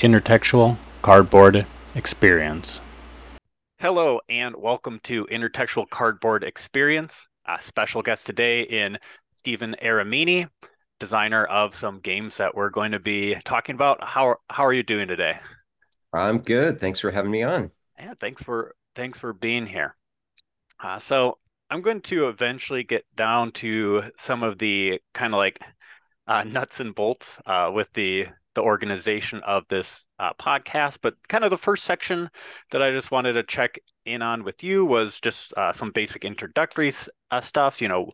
Intertextual Cardboard Experience. Hello, and welcome to Intertextual Cardboard Experience. A special guest today in Steven Aramini, designer of some games that we're going to be talking about. How how are you doing today? I'm good. Thanks for having me on. Yeah, thanks for thanks for being here. Uh, so I'm going to eventually get down to some of the kind of like uh, nuts and bolts uh, with the the organization of this uh, podcast. But kind of the first section that I just wanted to check in on with you was just uh, some basic introductory uh, stuff. You know,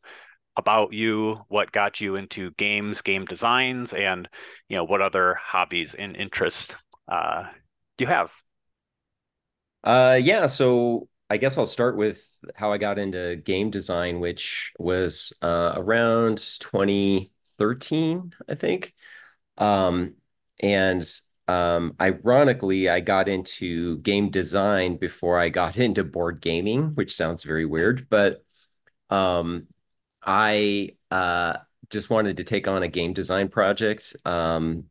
about you, what got you into games, game designs, and you know what other hobbies and interests uh, you have? Uh, yeah. So I guess I'll start with how I got into game design, which was uh, around 2013, I think. Um, and um, ironically, I got into game design before I got into board gaming, which sounds very weird, but um, I uh, just wanted to take on a game design project. Um,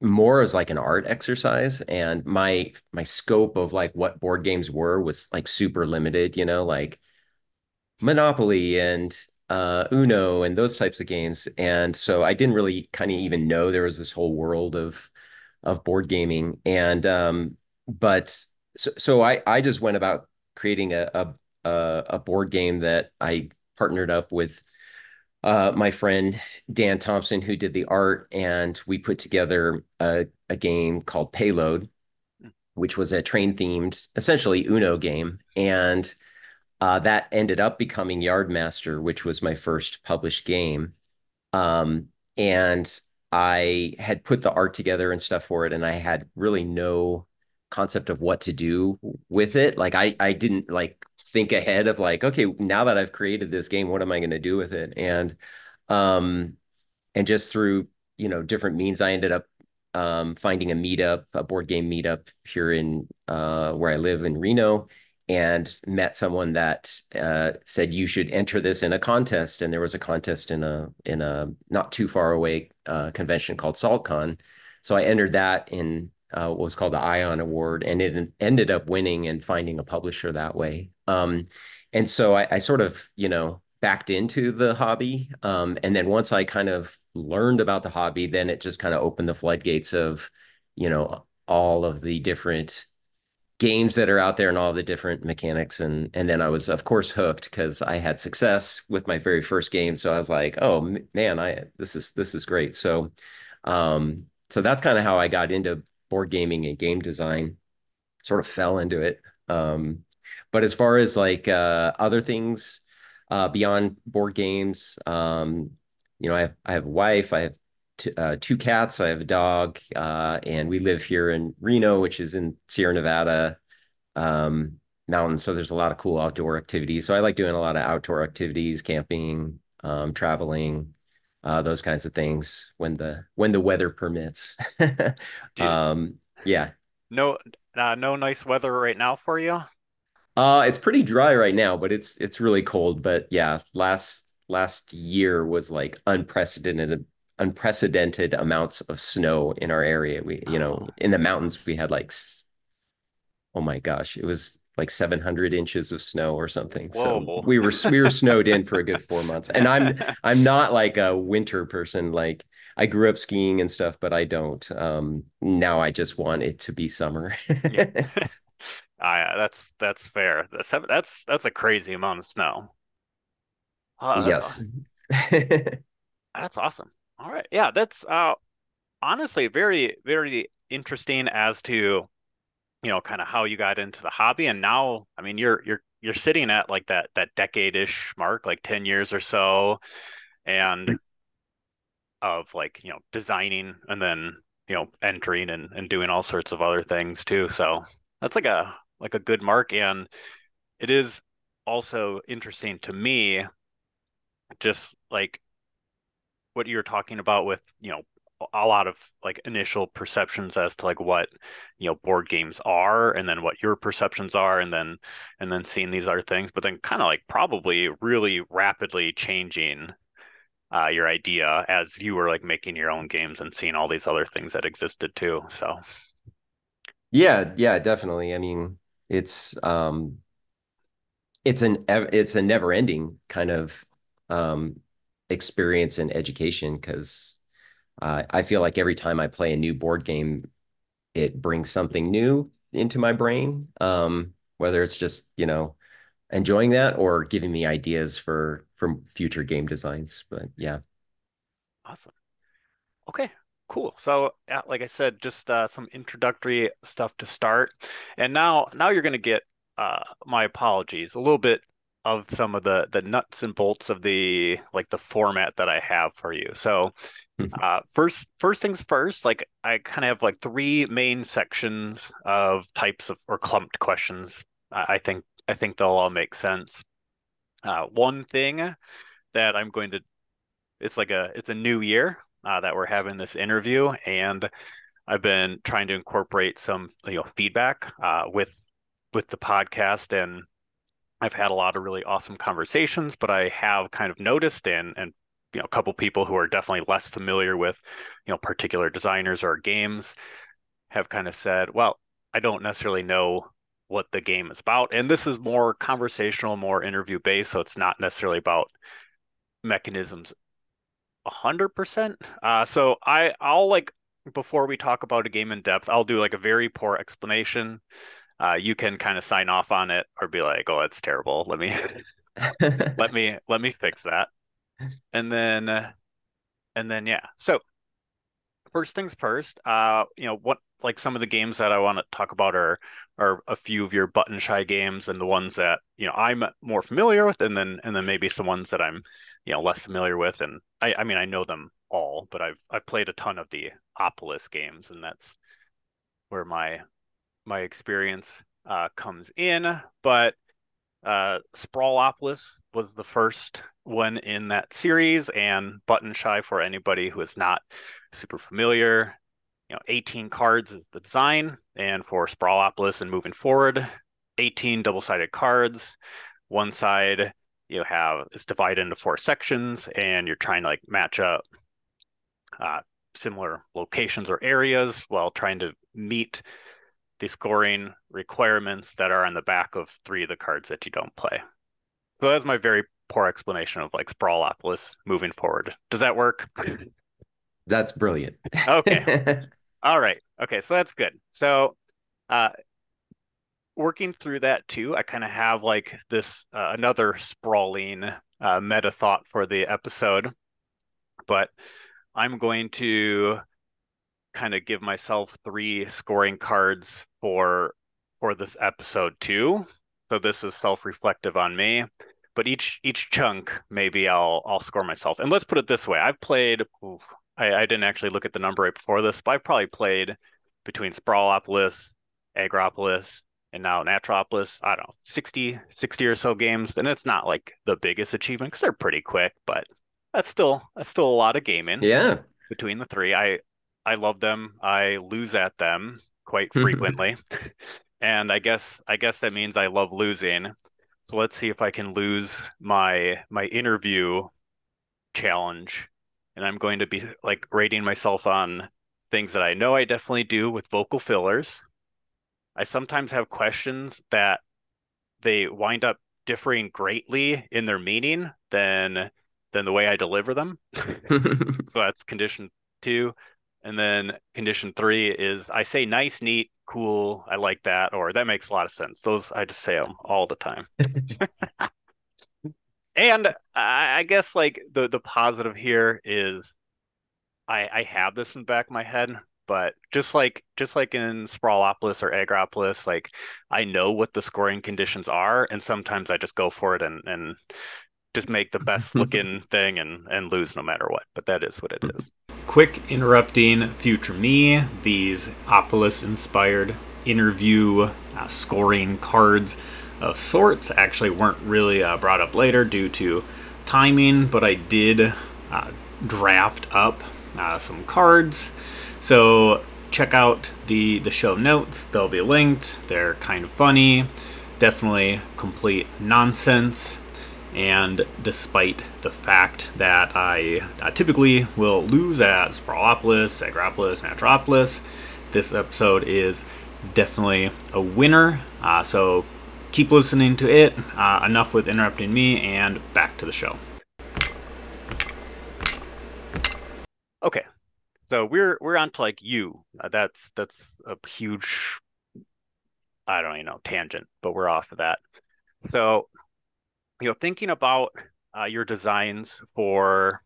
more as like an art exercise and my my scope of like what board games were was like super limited you know like monopoly and uh uno and those types of games and so i didn't really kind of even know there was this whole world of of board gaming and um but so, so i i just went about creating a a a board game that i partnered up with uh, my friend Dan Thompson, who did the art, and we put together a, a game called Payload, which was a train themed, essentially Uno game. And uh, that ended up becoming Yardmaster, which was my first published game. Um, and I had put the art together and stuff for it, and I had really no concept of what to do with it. Like I, I didn't like think ahead of like, okay, now that I've created this game, what am I going to do with it? And um, and just through you know different means, I ended up um, finding a meetup, a board game meetup here in uh, where I live in Reno, and met someone that uh, said you should enter this in a contest. And there was a contest in a in a not too far away uh, convention called SaltCon. So I entered that in uh, what was called the Ion Award, and it ended up winning and finding a publisher that way. Um, and so I, I, sort of, you know, backed into the hobby. Um, and then once I kind of learned about the hobby, then it just kind of opened the floodgates of, you know, all of the different games that are out there and all the different mechanics and and then I was of course hooked because I had success with my very first game so I was like oh man I this is this is great. So um so that's kind of how I got into board gaming and game design. Sort of fell into it um but as far as like uh, other things uh, beyond board games, um, you know, I have I have a wife, I have t- uh, two cats, I have a dog, uh, and we live here in Reno, which is in Sierra Nevada um, mountains. So there's a lot of cool outdoor activities. So I like doing a lot of outdoor activities, camping, um, traveling. Uh, those kinds of things when the when the weather permits. um, yeah. No, uh, no nice weather right now for you. Uh, it's pretty dry right now, but it's it's really cold. But yeah, last last year was like unprecedented unprecedented amounts of snow in our area. We, you know, oh. in the mountains we had like oh my gosh, it was like 700 inches of snow or something. Whoa. So we were we were snowed in for a good 4 months. And I'm I'm not like a winter person like I grew up skiing and stuff, but I don't. Um, now I just want it to be summer. yeah. Ah, that's that's fair. That's that's that's a crazy amount of snow. Uh, yes. that's awesome. All right. Yeah, that's uh honestly very very interesting as to you know kind of how you got into the hobby and now I mean you're you're you're sitting at like that that decade-ish mark like 10 years or so and mm. of like you know designing and then you know entering and, and doing all sorts of other things too so that's like a like a good mark and it is also interesting to me just like what you're talking about with you know a lot of like initial perceptions as to like what you know board games are and then what your perceptions are and then and then seeing these other things but then kind of like probably really rapidly changing uh, your idea as you were like making your own games and seeing all these other things that existed too. So yeah, yeah, definitely. I mean, it's um it's an it's a never ending kind of um experience and education because uh, I feel like every time I play a new board game, it brings something new into my brain. Um, whether it's just you know enjoying that or giving me ideas for for future game designs. But yeah, awesome. Okay, cool. So, like I said, just uh, some introductory stuff to start, and now now you're going to get uh, my apologies a little bit of some of the the nuts and bolts of the like the format that I have for you. So hmm. uh, first first things first, like I kind of have like three main sections of types of or clumped questions. I think I think they'll all make sense. Uh, one thing that I'm going to it's like a it's a new year uh, that we're having this interview and I've been trying to incorporate some you know feedback uh, with with the podcast and I've had a lot of really awesome conversations, but I have kind of noticed and and you know a couple people who are definitely less familiar with you know particular designers or games have kind of said, well, I don't necessarily know what the game is about, and this is more conversational, more interview based, so it's not necessarily about mechanisms a hundred percent. Uh, so I I'll like before we talk about a game in depth, I'll do like a very poor explanation uh, you can kind of sign off on it or be like, "Oh, it's terrible. Let me let me let me fix that." And then uh, and then yeah. So first things first, uh, you know, what like some of the games that I want to talk about are are a few of your button shy games and the ones that, you know, I'm more familiar with and then and then maybe some ones that I'm, you know, less familiar with and I I mean I know them all, but I've I've played a ton of the Opolis games and that's where my my experience uh, comes in, but uh, Sprawlopolis was the first one in that series, and Button Shy for anybody who is not super familiar. You know, 18 cards is the design, and for Sprawlopolis and moving forward, 18 double-sided cards. One side you have is divided into four sections, and you're trying to like match up uh, similar locations or areas while trying to meet the scoring requirements that are on the back of three of the cards that you don't play. So that's my very poor explanation of like Sprawlopolis moving forward. Does that work? That's brilliant. okay. All right. Okay, so that's good. So uh working through that too, I kind of have like this uh, another sprawling uh, meta thought for the episode, but I'm going to kind of give myself three scoring cards for for this episode too. So this is self-reflective on me. But each each chunk, maybe I'll I'll score myself. And let's put it this way: I've played. Oof, I, I didn't actually look at the number right before this, but I've probably played between Sprawlopolis, Agropolis, and now Naturopolis. I don't know, 60, 60 or so games. And it's not like the biggest achievement because they're pretty quick, but that's still that's still a lot of gaming. Yeah. Between the three, I I love them. I lose at them quite frequently. and I guess I guess that means I love losing. So let's see if I can lose my my interview challenge. And I'm going to be like rating myself on things that I know I definitely do with vocal fillers. I sometimes have questions that they wind up differing greatly in their meaning than than the way I deliver them. so that's condition two. And then condition three is I say nice, neat, cool, I like that, or that makes a lot of sense. Those I just say them all the time. and I, I guess like the the positive here is I I have this in the back of my head, but just like just like in Sprawlopolis or Agropolis, like I know what the scoring conditions are, and sometimes I just go for it and and just make the best looking thing and and lose no matter what. But that is what it is. Quick interrupting future me. These Opolis inspired interview uh, scoring cards of sorts actually weren't really uh, brought up later due to timing, but I did uh, draft up uh, some cards. So check out the the show notes; they'll be linked. They're kind of funny, definitely complete nonsense And despite the fact that I uh, typically will lose at Sprawlopolis, Agropolis, Metropolis, this episode is definitely a winner. Uh, so keep listening to it. Uh, enough with interrupting me, and back to the show. Okay, so we're we're on to like you. Uh, that's that's a huge, I don't even know tangent, but we're off of that. So, you know, thinking about uh, your designs for,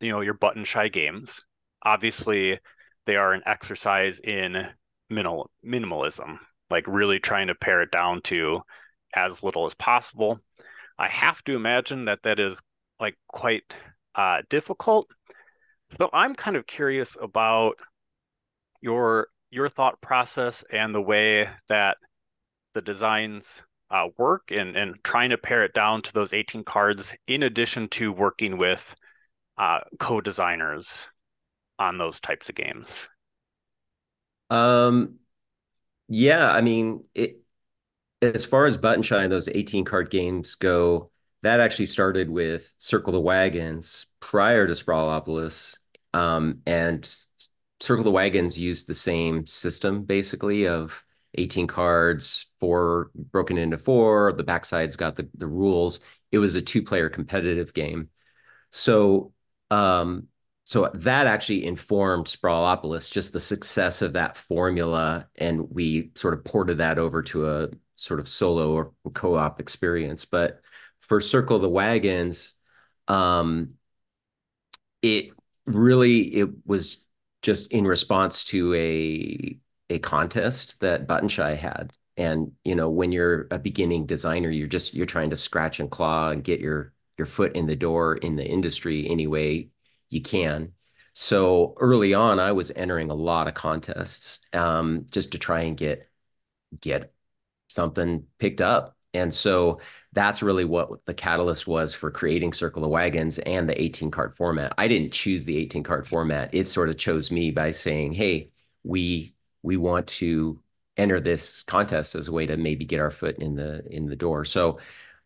you know, your button shy games. Obviously, they are an exercise in minimal minimalism, like really trying to pare it down to as little as possible. I have to imagine that that is like quite uh, difficult. So I'm kind of curious about your your thought process and the way that the designs uh, work and and trying to pare it down to those 18 cards in addition to working with uh, co-designers on those types of games. Um, yeah, I mean, it as far as Button Shy those 18 card games go, that actually started with Circle the Wagons prior to Sprawlopolis. Um, and Circle the Wagons used the same system basically of 18 cards, four broken into four. The backside's got the, the rules. It was a two player competitive game. So um, so that actually informed Sprawlopolis, just the success of that formula, and we sort of ported that over to a sort of solo or co-op experience. But for Circle the Wagons, um, it really it was just in response to a a contest that Button Shy had. And you know, when you're a beginning designer, you're just you're trying to scratch and claw and get your your foot in the door in the industry any way you can. So early on, I was entering a lot of contests um, just to try and get get something picked up. And so that's really what the catalyst was for creating Circle of Wagons and the 18 card format. I didn't choose the 18 card format. It sort of chose me by saying, "Hey, we we want to enter this contest as a way to maybe get our foot in the in the door." So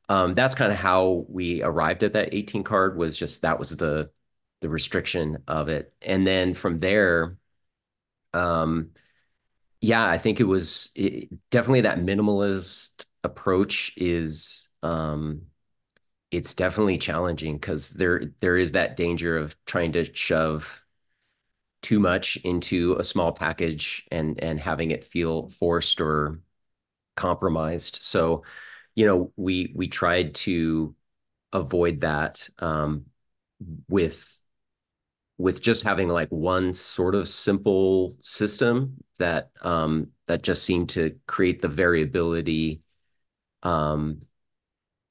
um, that's kind of how we arrived at that 18 card was just that was the the restriction of it. And then from there, um, yeah, I think it was it, definitely that minimalist approach is um, it's definitely challenging because there there is that danger of trying to shove too much into a small package and and having it feel forced or compromised. So, you know, we we tried to avoid that um, with with just having like one sort of simple system that um, that just seemed to create the variability um,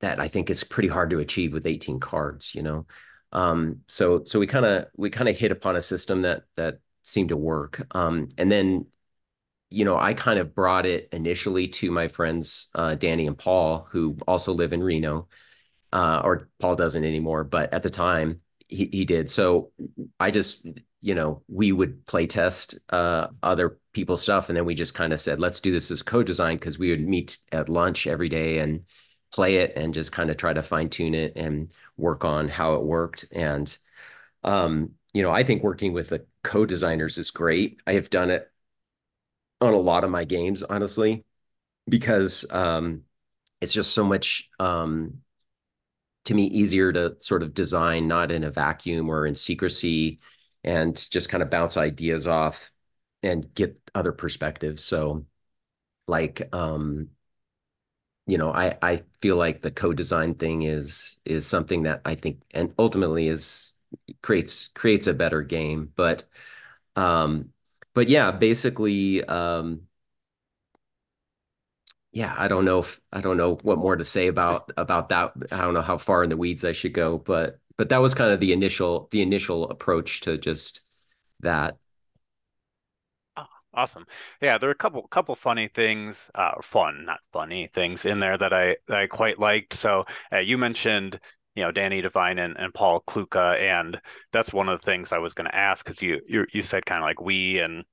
that I think is pretty hard to achieve with 18 cards, you know. Um, so so we kind of we kind of hit upon a system that that seemed to work. Um, and then you know, I kind of brought it initially to my friends uh, Danny and Paul, who also live in Reno, uh, or Paul doesn't anymore, but at the time he, he did. So I just, you know, we would play test uh, other people's stuff. And then we just kind of said, let's do this as co-design because we would meet at lunch every day and play it and just kind of try to fine tune it and work on how it worked. And, um, you know, I think working with the co-designers is great. I have done it on a lot of my games, honestly, because um, it's just so much um, to me easier to sort of design not in a vacuum or in secrecy and just kind of bounce ideas off and get other perspectives so like um you know i i feel like the co-design thing is is something that i think and ultimately is creates creates a better game but um but yeah basically um yeah, I don't know if I don't know what more to say about about that. I don't know how far in the weeds I should go, but but that was kind of the initial the initial approach to just that. Awesome. Yeah, there are a couple couple funny things, uh, fun, not funny things in there that I that I quite liked. So uh, you mentioned you know Danny Devine and, and Paul Kluka, and that's one of the things I was going to ask because you, you you said kind of like we and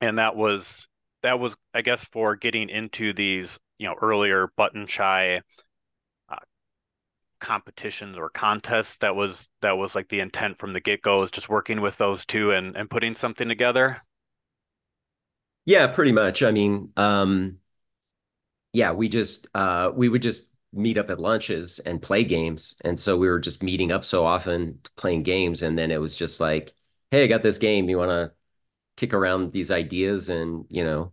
and that was that was, I guess, for getting into these, you know, earlier button shy uh, competitions or contests that was that was like the intent from the get-go is just working with those two and and putting something together yeah pretty much. I mean um yeah we just uh we would just meet up at lunches and play games. And so we were just meeting up so often playing games. And then it was just like hey i got this game. You want to kick around these ideas? And you know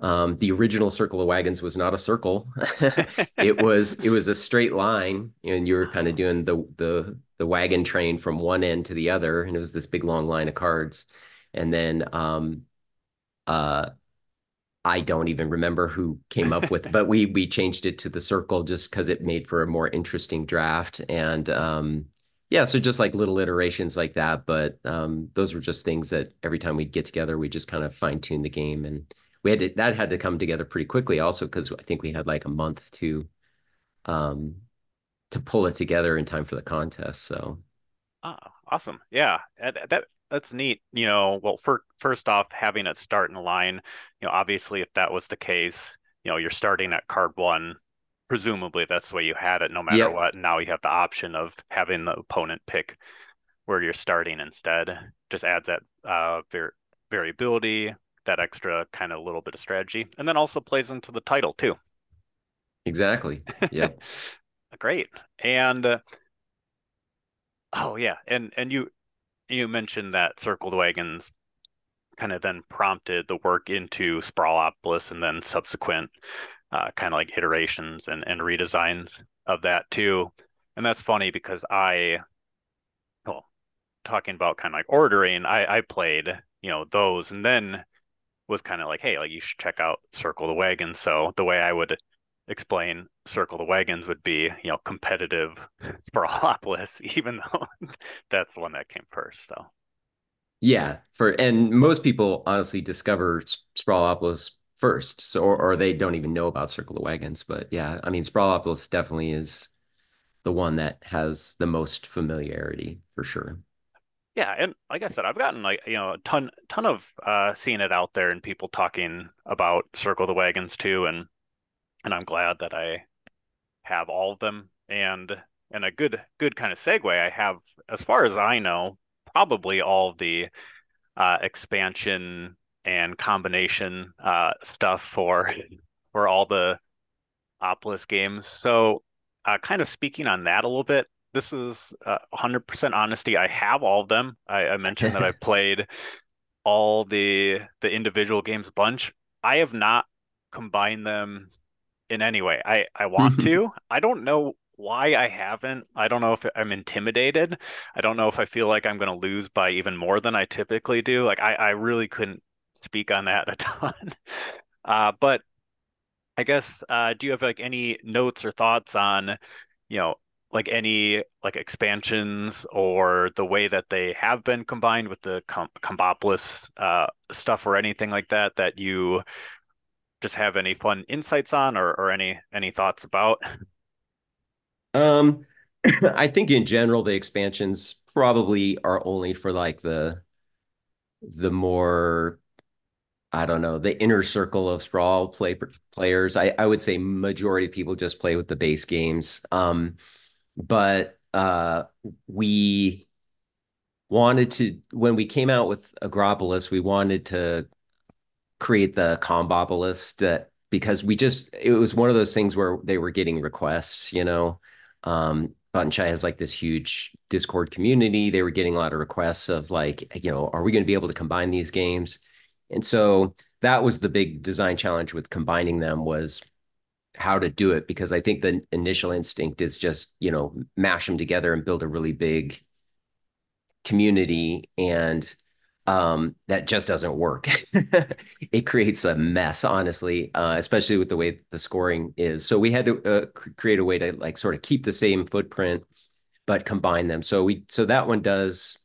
um, the original circle of wagons was not a circle. it was it was a straight line, and you were kind of doing the the the wagon train from one end to the other, and it was this big long line of cards. And then um, uh, I don't even remember who came up with, but we we changed it to the circle just because it made for a more interesting draft. And um, yeah, so just like little iterations like that. But um, those were just things that every time we'd get together, we just kind of fine tune the game and we had to, that had to come together pretty quickly also because I think we had like a month to um to pull it together in time for the contest. So oh, awesome. Yeah. That that's neat. You know, well for, first off having it start in line, you know, obviously if that was the case, you know, you're starting at card one, presumably that's the way you had it no matter yep. what. Now you have the option of having the opponent pick where you're starting instead. Just adds that uh var- variability, that extra kind of little bit of strategy, and then also plays into the title too. Exactly. Yeah. Great. And uh, oh yeah, and and you you mentioned that Circle the Wagons kind of then prompted the work into Sprawlopolis and then subsequent uh, kind of like iterations and, and redesigns of that too. And that's funny because I, well, talking about kind of like ordering, I, I played, you know, those and then was kind of like, hey, like you should check out Circle the Wagons. So the way I would explain Circle the Wagons would be, you know, competitive Sprawlopolis, even though that's the one that came first. So yeah, for and most people honestly discover Sprawlopolis first, so or, or they don't even know about Circle the Wagons. But yeah, I mean, Sprawlopolis definitely is the one that has the most familiarity for sure yeah and like i said i've gotten like you know a ton ton of uh seeing it out there and people talking about circle the wagons too and and i'm glad that i have all of them and and a good good kind of segue i have as far as i know probably all the uh expansion and combination uh stuff for for all the Opolis games so uh kind of speaking on that a little bit this is uh, 100% honesty. I have all of them. I, I mentioned that I played all the the individual games a bunch. I have not combined them in any way. I I want to. I don't know why I haven't. I don't know if I'm intimidated. I don't know if I feel like I'm going to lose by even more than I typically do. Like I I really couldn't speak on that a ton. Uh, but I guess uh, do you have like any notes or thoughts on, you know, like any like expansions or the way that they have been combined with the Com- Combopolis uh, stuff or anything like that that you just have any fun insights on or, or any any thoughts about? Um, I think in general the expansions probably are only for like the the more I don't know the inner circle of sprawl play players. I I would say majority of people just play with the base games. Um, but uh, we wanted to when we came out with Agropolis, we wanted to create the Combopolis that because we just it was one of those things where they were getting requests, you know. Um, Shy has like this huge Discord community. They were getting a lot of requests of like, you know, are we going to be able to combine these games? And so that was the big design challenge with combining them was how to do it because I think the initial instinct is just, you know, mash them together and build a really big community. And um, that just doesn't work. it creates a mess, honestly, uh, especially with the way the scoring is. So we had to uh, create a way to like sort of keep the same footprint, but combine them. So we so that one does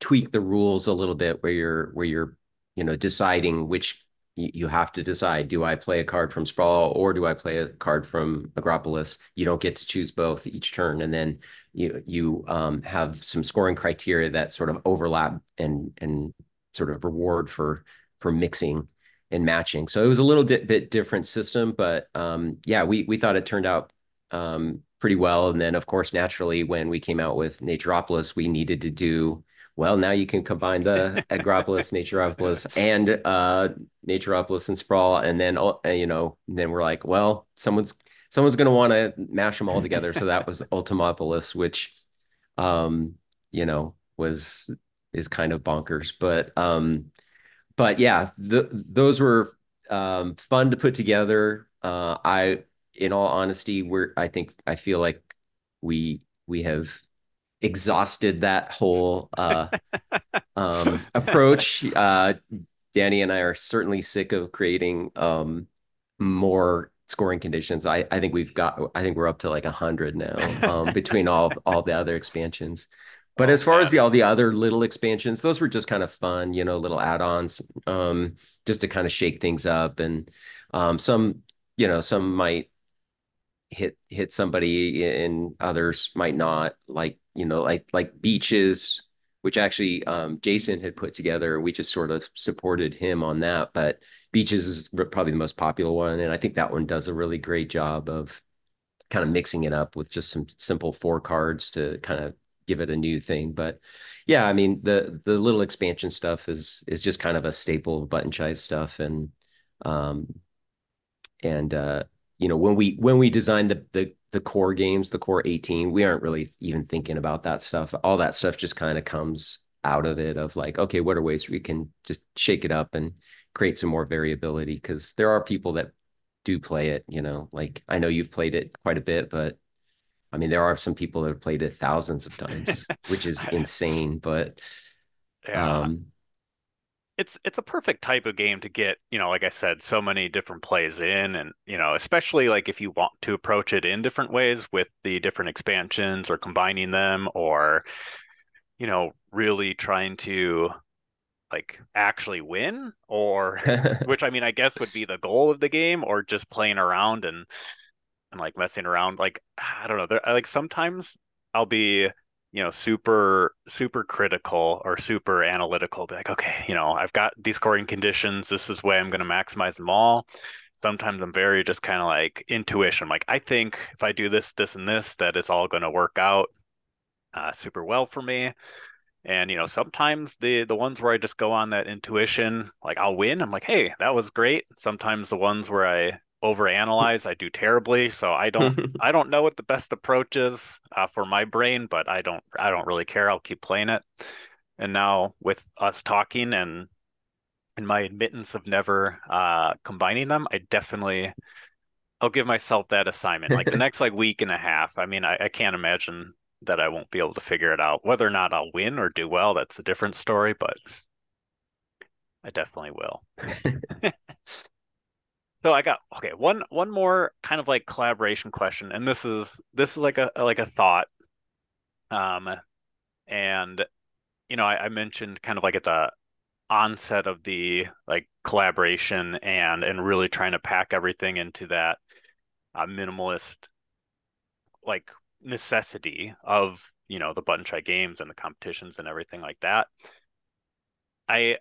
tweak the rules a little bit where you're where you're you know deciding which you have to decide do I play a card from Sprawl or do I play a card from Agropolis? You don't get to choose both each turn. And then you you um, have some scoring criteria that sort of overlap and and sort of reward for for mixing and matching. So it was a little bit, bit different system, but um, yeah, we we thought it turned out um, pretty well. And then, of course, naturally, when we came out with Naturopolis, we needed to do well. Now you can combine the Agropolis, Naturopolis, and uh, Naturopolis and Sprawl, and then uh, you know, then we're like, well, someone's someone's going to want to mash them all together. So that was Ultimopolis, which, um, you know, was is kind of bonkers, but um, but yeah, the, those were um, fun to put together. Uh, I, in all honesty, we're I think I feel like we we have exhausted that whole uh, um, approach. Uh, Danny and I are certainly sick of creating um, more scoring conditions. I, I think we've got I think we're up to like a hundred now um, between all all the other expansions. But oh, as far man. as the all the other little expansions, those were just kind of fun, you know, little add-ons, um, just to kind of shake things up. And um, some, you know, some might hit hit somebody and others might not. Like, you know, like like beaches, which actually um, Jason had put together. We just sort of supported him on that. But beaches is probably the most popular one, and I think that one does a really great job of kind of mixing it up with just some simple four cards to kind of give it a new thing. But yeah, I mean the the little expansion stuff is is just kind of a staple of Button Shy's stuff, and um and uh you know when we when we designed the the the core games, the core 18, we aren't really even thinking about that stuff. All that stuff just kind of comes out of it of like, okay, what are ways we can just shake it up and create some more variability? Because there are people that do play it, you know, like I know you've played it quite a bit, but I mean, there are some people that have played it thousands of times, which is insane. But yeah. um, it's it's a perfect type of game to get, you know, like I said, so many different plays in, and you know, especially like if you want to approach it in different ways with the different expansions or combining them, or you know, really trying to like actually win, or which I mean, I guess would be the goal of the game, or just playing around and and like messing around. Like I don't know, there, like sometimes I'll be you know super super critical or super analytical be like okay you know i've got these scoring conditions. This is way i'm going to maximize them all. Sometimes i'm very just kind of like intuition like i think if i do this this and this that it's all going to work out uh, super well for me. And you know sometimes the the ones where i just go on that intuition like i'll win. I'm like hey that was great. Sometimes the ones where i overanalyze. I do terribly, so I don't I don't know what the best approach is uh, for my brain, but I don't I don't really care. I'll keep playing it. And now with us talking and and my admittance of never uh, combining them, I definitely I'll give myself that assignment. Like the next like week and a half. I mean, I, I can't imagine that I won't be able to figure it out. Whether or not I'll win or do well, that's a different story, but I definitely will. So I got okay, one one more kind of like collaboration question, and this is this is like a like a thought. Um and you know, I, I mentioned kind of like at the onset of the like collaboration and and really trying to pack everything into that uh, minimalist like necessity of you know the Button Shy games and the competitions and everything like that i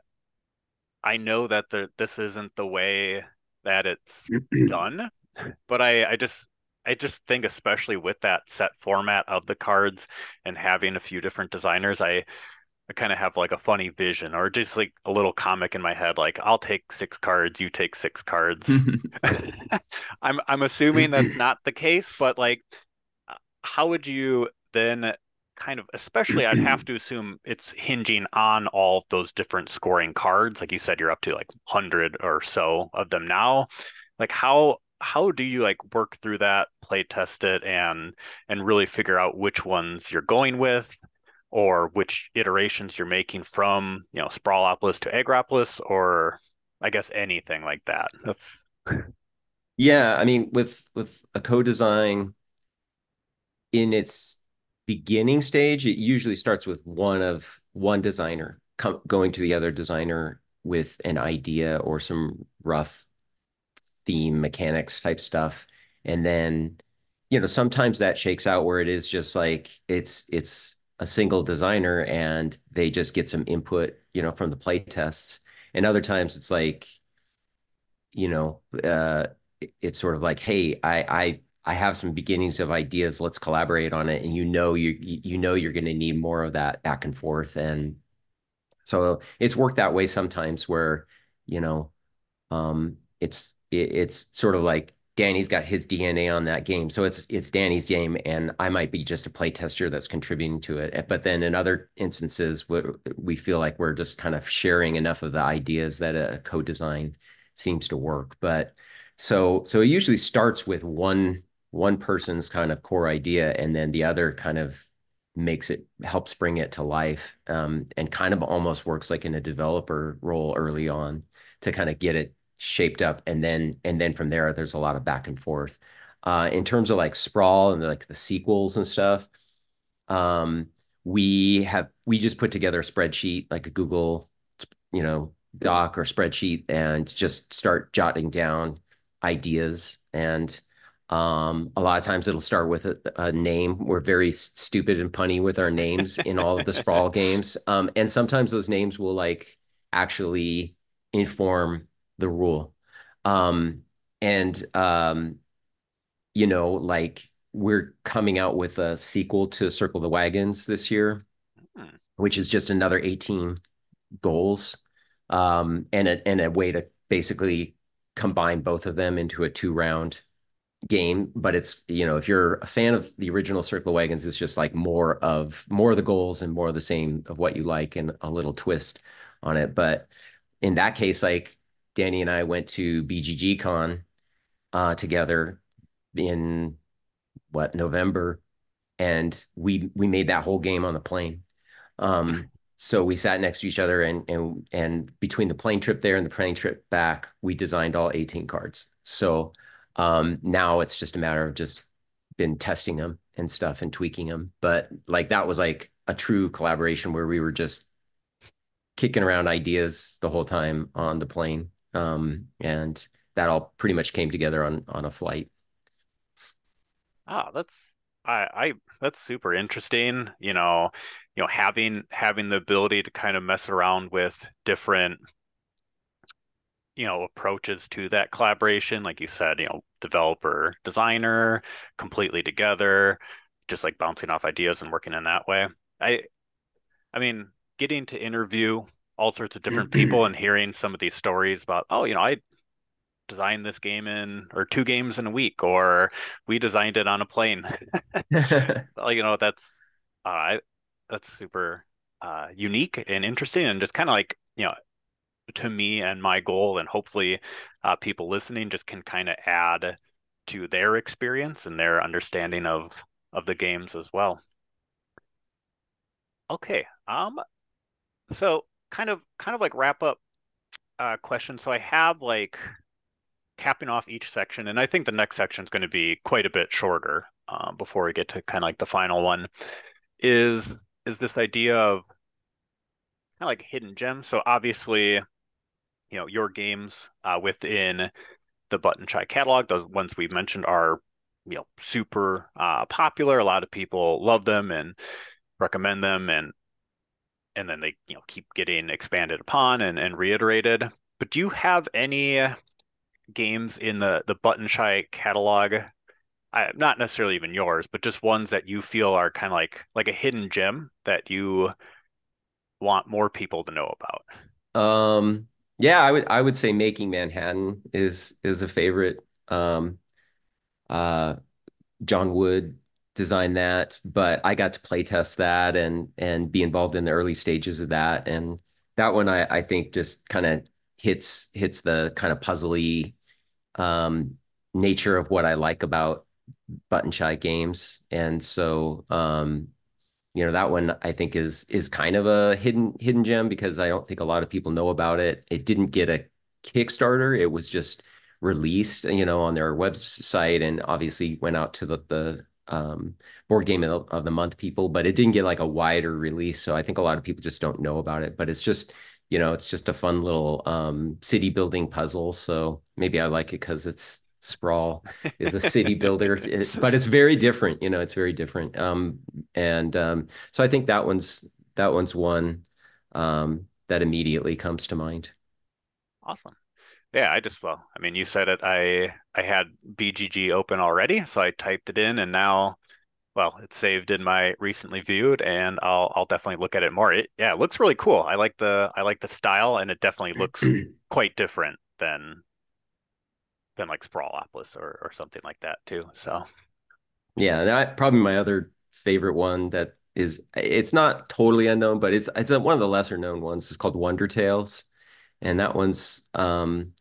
i know that the this isn't the way that it's done. But I, I just I just think especially with that set format of the cards and having a few different designers, I I kind of have like a funny vision or just like a little comic in my head like I'll take six cards, you take six cards. I'm I'm assuming that's not the case, but like uh, how would you then kind of especially I'd have to assume it's hinging on all those different scoring cards. Like you said, you're up to like hundred or so of them now. Like how how do you like work through that, play test it, and and really figure out which ones you're going with, or which iterations you're making from you know Sprawlopolis to Agropolis, or I guess anything like that. That's yeah. I mean, with with a co-design in its beginning stage, it usually starts with one of one designer going to the other designer with an idea or some rough theme mechanics type stuff. And then, you know, sometimes that shakes out where it is just like it's it's a single designer and they just get some input, you know, from the play tests. And other times it's like, you know, uh, it's sort of like, hey, I I I have some beginnings of ideas. Let's collaborate on it. And you know you you know you're going to need more of that back and forth. And so it's worked that way sometimes where, you know, um, it's it, it's sort of like Danny's got his DNA on that game. So it's it's Danny's game and I might be just a play tester that's contributing to it. But then in other instances we feel like we're just kind of sharing enough of the ideas that a co-design seems to work. But so so it usually starts with one one person's kind of core idea and then the other kind of makes it helps bring it to life um, and kind of almost works like in a developer role early on to kind of get it shaped up. And then and then from there there's a lot of back and forth. Uh, in terms of like sprawl and like the sequels and stuff um, we have we just put together a spreadsheet like a google you know doc or spreadsheet and just start jotting down ideas. And um, a lot of times it'll start with a, a, name. We're very stupid and punny with our names in all of the sprawl games. Um, and sometimes those names will like actually inform the rule. Um, and um, you know, like we're coming out with a sequel to Circle the Wagons this year, hmm. which is just another 18 goals. Um, and a and a way to basically combine both of them into a two round game, but it's you know if you're a fan of the original Circle of Wagons, it's just like more of more of the goals and more of the same of what you like and a little twist on it. But in that case, like Danny and I went to BGG Con uh, together in what November, and we we made that whole game on the plane. Um, so we sat next to each other and and and between the plane trip there and the plane trip back, we designed all 18 cards. So um, now it's just a matter of just been testing them and stuff and tweaking them. But like that was like a true collaboration where we were just kicking around ideas the whole time on the plane. Um, and that all pretty much came together on on a flight. Ah, that's I I that's super interesting. You know, you know, having having the ability to kind of mess around with different you know approaches to that collaboration like you said you know developer designer completely together just like bouncing off ideas and working in that way. I i mean getting to interview all sorts of different people and hearing some of these stories about oh you know i designed this game in or two games in a week or we designed it on a plane. You know that's uh that's super uh unique and interesting and just kind of like you know to me and my goal and hopefully uh, people listening just can kind of add to their experience and their understanding of of the games as well. Okay um so kind of kind of like wrap up uh question. So i have like capping off each section and i think the next section is going to be quite a bit shorter uh, before we get to kind of like the final one is is this idea of kind of like hidden gems. So obviously you know your games uh, within the Button Shy catalog. The ones we've mentioned are you know super uh, popular. A lot of people love them and recommend them, and and then they you know keep getting expanded upon and, and reiterated. But do you have any games in the the Button Shy catalog? I, not necessarily even yours, but just ones that you feel are kind of like like a hidden gem that you want more people to know about. Um, yeah, I would I would say Making Manhattan is is a favorite. Um, uh, John Wood designed that, but I got to play test that and and be involved in the early stages of that. And that one I, I think just kind of hits hits the kind of puzzly um, nature of what I like about button shy games. And so um, you know that one i think is is kind of a hidden hidden gem because i don't think a lot of people know about it. It didn't get a kickstarter. It was just released you know on their website and obviously went out to the the um, board game of, the month people but it didn't get like a wider release. So i think a lot of people just don't know about it but it's just you know it's just a fun little um, city building puzzle. So maybe i like it because it's sprawl is a city builder it, but it's very different you know it's very different um, and um, so i think that one's that one's one um, that immediately comes to mind awesome Yeah, I just well, I mean, you said it. I I had BGG open already, so I typed it in, and now, well, it's saved in my recently viewed, and I'll I'll definitely look at it more. It yeah, it looks really cool. I like the I like the style, and it definitely looks quite different than than like Sprawlopolis or or something like that too. So Yeah, that probably my other favorite one that is it's not totally unknown, but it's it's one of the lesser known ones. It's called Wonder Tales, and that one's um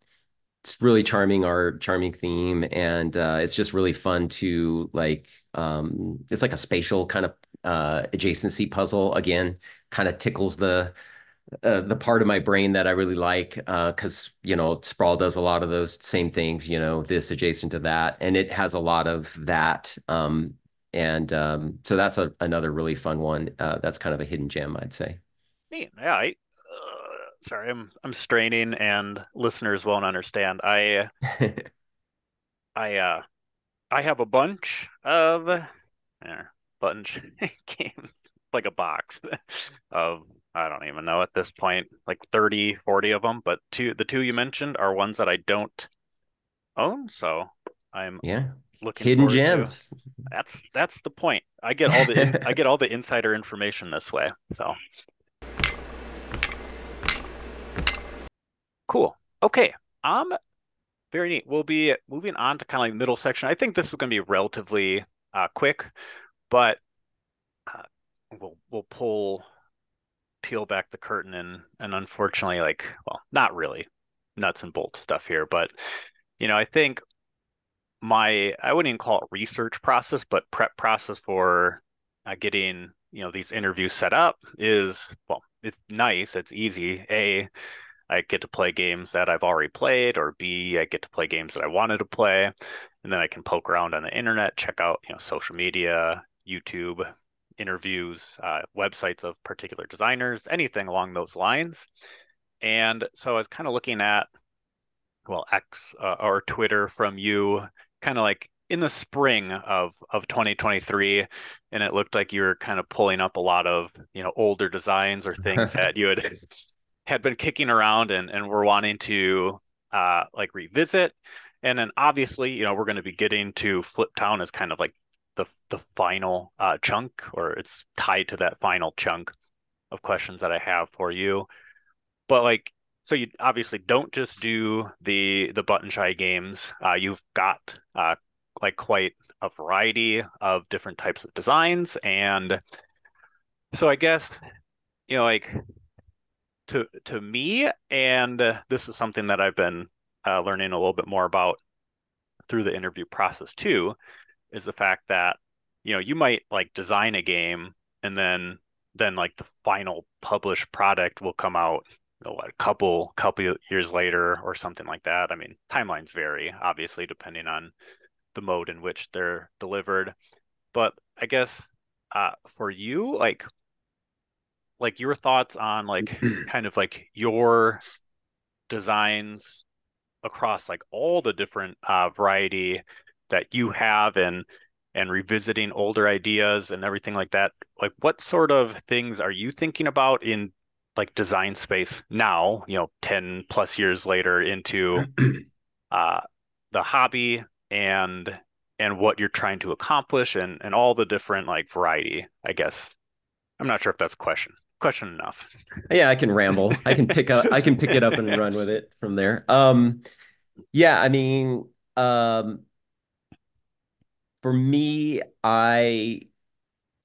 it's really charming our charming theme, and uh, it's just really fun to like. Um, it's like a spatial kind of uh, adjacency puzzle. Again, kind of tickles the uh, the part of my brain that I really like because uh, you know Sprawl does a lot of those same things. You know, this adjacent to that, and it has a lot of that. Um, and um, so that's a, another really fun one. Uh, that's kind of a hidden gem, I'd say. Neat. Yeah, I, sorry, I'm I'm straining and listeners won't understand. I I uh I have a bunch of uh, bunch games like a box of I don't even know at this point like 30 40 of them but two the two you mentioned are ones that I don't own so I'm yeah looking hidden gems to. that's that's the point I get all the I get all the insider information this way so Cool. Okay. Um, very neat. We'll be moving on to kind of like middle section. I think this is going to be relatively uh, quick, but uh, we'll we'll pull peel back the curtain and and unfortunately, like, well, not really nuts and bolts stuff here, but you know, I think my I wouldn't even call it research process, but prep process for uh, getting you know these interviews set up is well, it's nice, it's easy. A I get to play games that I've already played, or B, I get to play games that I wanted to play. And then I can poke around on the internet, check out, you know, social media, YouTube, interviews, uh, websites of particular designers, anything along those lines. And so I was kind of looking at, well, X uh, or Twitter from you, kind of like in the spring of of 2023 and it looked like you were kind of pulling up a lot of you know older designs or things that you had had been kicking around and and we're wanting to uh like revisit. And then obviously, you know, we're going to be getting to Fliptown as kind of like the the final uh, chunk, or it's tied to that final chunk of questions that I have for you. But like, so you obviously don't just do the the Button Shy games. Uh, you've got uh, like quite a variety of different types of designs, and so I guess you know, like to to me, and this is something that I've been uh, learning a little bit more about through the interview process too, is the fact that you know you might like design a game and then then like the final published product will come out you know, a couple couple years later or something like that. I mean, timelines vary obviously depending on the mode in which they're delivered, but I guess uh, for you, like like your thoughts on like kind of like your designs across like all the different uh, variety that you have and and revisiting older ideas and everything like that like what sort of things are you thinking about in like design space now you know 10 plus years later into uh the hobby and and what you're trying to accomplish and and all the different like variety i guess i'm not sure if that's a question question enough. Yeah, I can ramble. I can pick up I can pick it up and run with it from there. Um yeah, I mean, um for me, I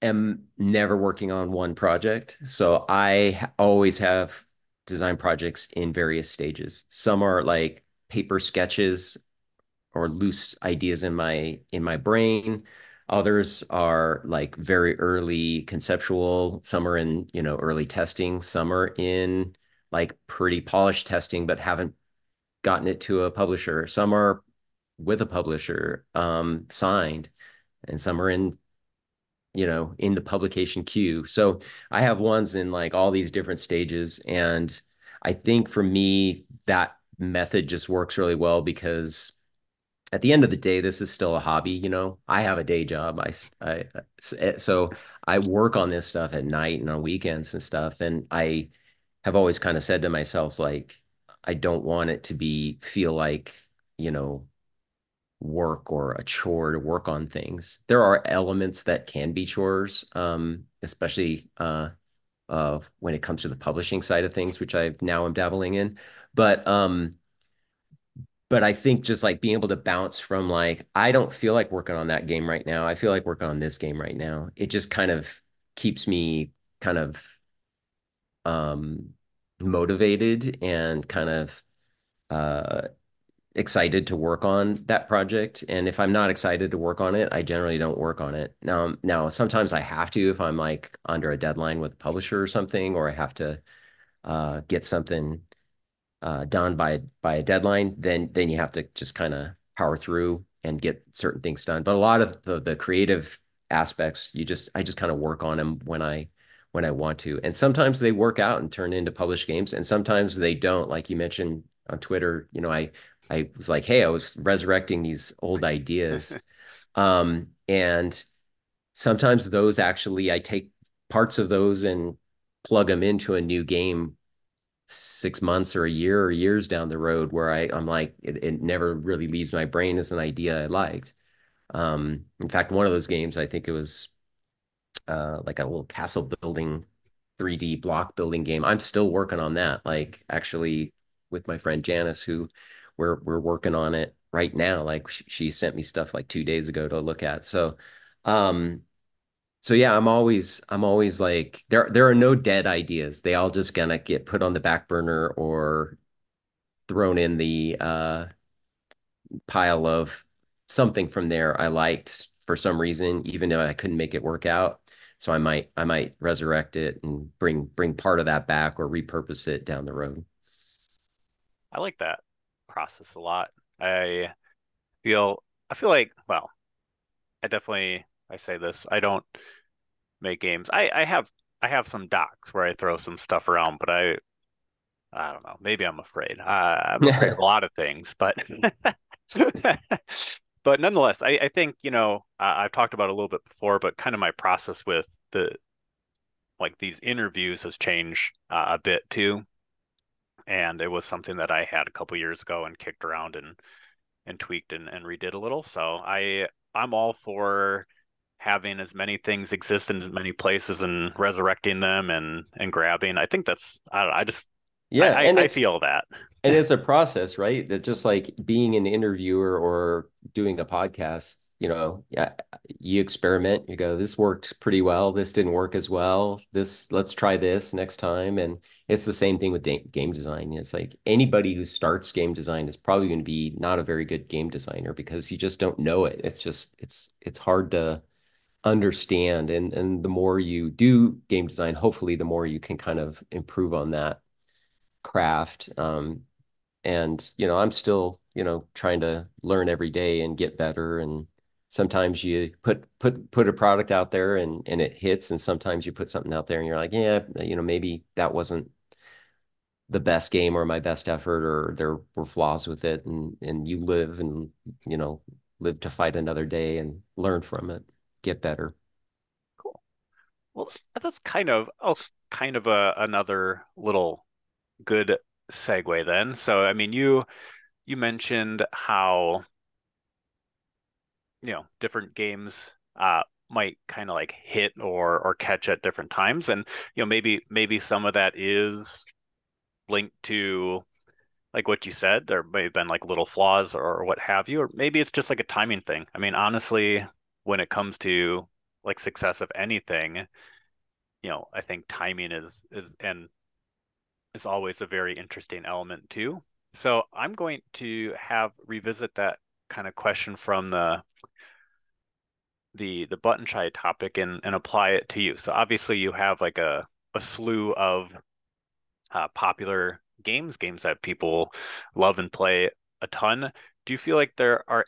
am never working on one project. So I always have design projects in various stages. Some are like paper sketches or loose ideas in my in my brain. Others are like very early conceptual. Some are in, you know, early testing. Some are in like pretty polished testing, but haven't gotten it to a publisher. Some are with a publisher um, signed, and some are in, you know, in the publication queue. So I have ones in like all these different stages. And I think for me, that method just works really well because at the end of the day, this is still a hobby. You know, I have a day job. I, I, eh, so I work on this stuff at night and on weekends and stuff. And I have always kind of said to myself, like, I don't want it to be feel like, you know, work or a chore to work on things. There are elements that can be chores, um, especially uh, uh, when it comes to the publishing side of things, which I now am dabbling in. But um, but I think just like being able to bounce from like I don't feel like working on that game right now. I feel like working on this game right now. It just kind of keeps me kind of um motivated and kind of uh excited to work on that project. And if I'm not excited to work on it, I generally don't work on it. Now, now sometimes I have to if I'm like under a deadline with a publisher or something, or I have to uh, get something uh, done by by a deadline. Then then you have to just kind of power through and get certain things done. But a lot of the, the creative aspects, you just I just kind of work on them when I when I want to. And sometimes they work out and turn into published games, and sometimes they don't. Like you mentioned on Twitter, you know, I I was like, hey, I was resurrecting these old ideas. um, and sometimes those actually, I take parts of those and plug them into a new game six months or a year or years down the road where I, I'm like, it, it never really leaves my brain as an idea I liked. Um, in fact, one of those games, I think it was uh, like a little castle building 3D block building game. I'm still working on that. Like actually with my friend Janice, who we're we're working on it right now. Like she, sent me stuff like two days ago to look at. So, um, so yeah, I'm always I'm always like there there are no dead ideas. They all just gonna get put on the back burner or thrown in the uh, pile of something from there I liked for some reason, even though I couldn't make it work out. So I might I might resurrect it and bring bring part of that back or repurpose it down the road. I like that process a lot. I feel I feel like well, I definitely I say this. I don't make games. I I have I have some docs where I throw some stuff around, but I I don't know. Maybe I'm afraid. Uh, I'm afraid of a lot of things, but but nonetheless, I, I think you know uh, I've talked about a little bit before, but kind of my process with the like these interviews has changed uh, a bit too and it was something that I had a couple years ago and kicked around and and tweaked and, and redid a little. So I I'm all for having as many things exist in as many places and resurrecting them and and grabbing. I think that's I, I just yeah, I, and I, I feel that. And it's a process, right? That just like being an interviewer or doing a podcast, you know, yeah, you experiment, you go, this worked pretty well, this didn't work as well. This let's try this next time. And it's the same thing with game design. It's like anybody who starts game design is probably going to be not a very good game designer because you just don't know it. It's just it's it's hard to understand and and the more you do game design, hopefully the more you can kind of improve on that craft. Um, and you know, I'm still you know trying to learn every day and get better. And sometimes you put put put a product out there and and it hits, and sometimes you put something out there and you're like, yeah, you know, maybe that wasn't the best game or my best effort or there were flaws with it and and you live and you know live to fight another day and learn from it get better cool well that's kind of oh kind of a another little good segue then. So, I mean, you you mentioned how you know different games uh, might kind of like hit or or catch at different times, and you know maybe maybe some of that is linked to like what you said. There may have been like little flaws or what have you, or maybe it's just like a timing thing. I mean, honestly, when it comes to like success of anything, you know, I think timing is is and is always a very interesting element too. So I'm going to have revisit that kind of question from the the the Button Shy topic and and apply it to you. So obviously you have like a a slew of uh, popular games, games that people love and play a ton. Do you feel like there are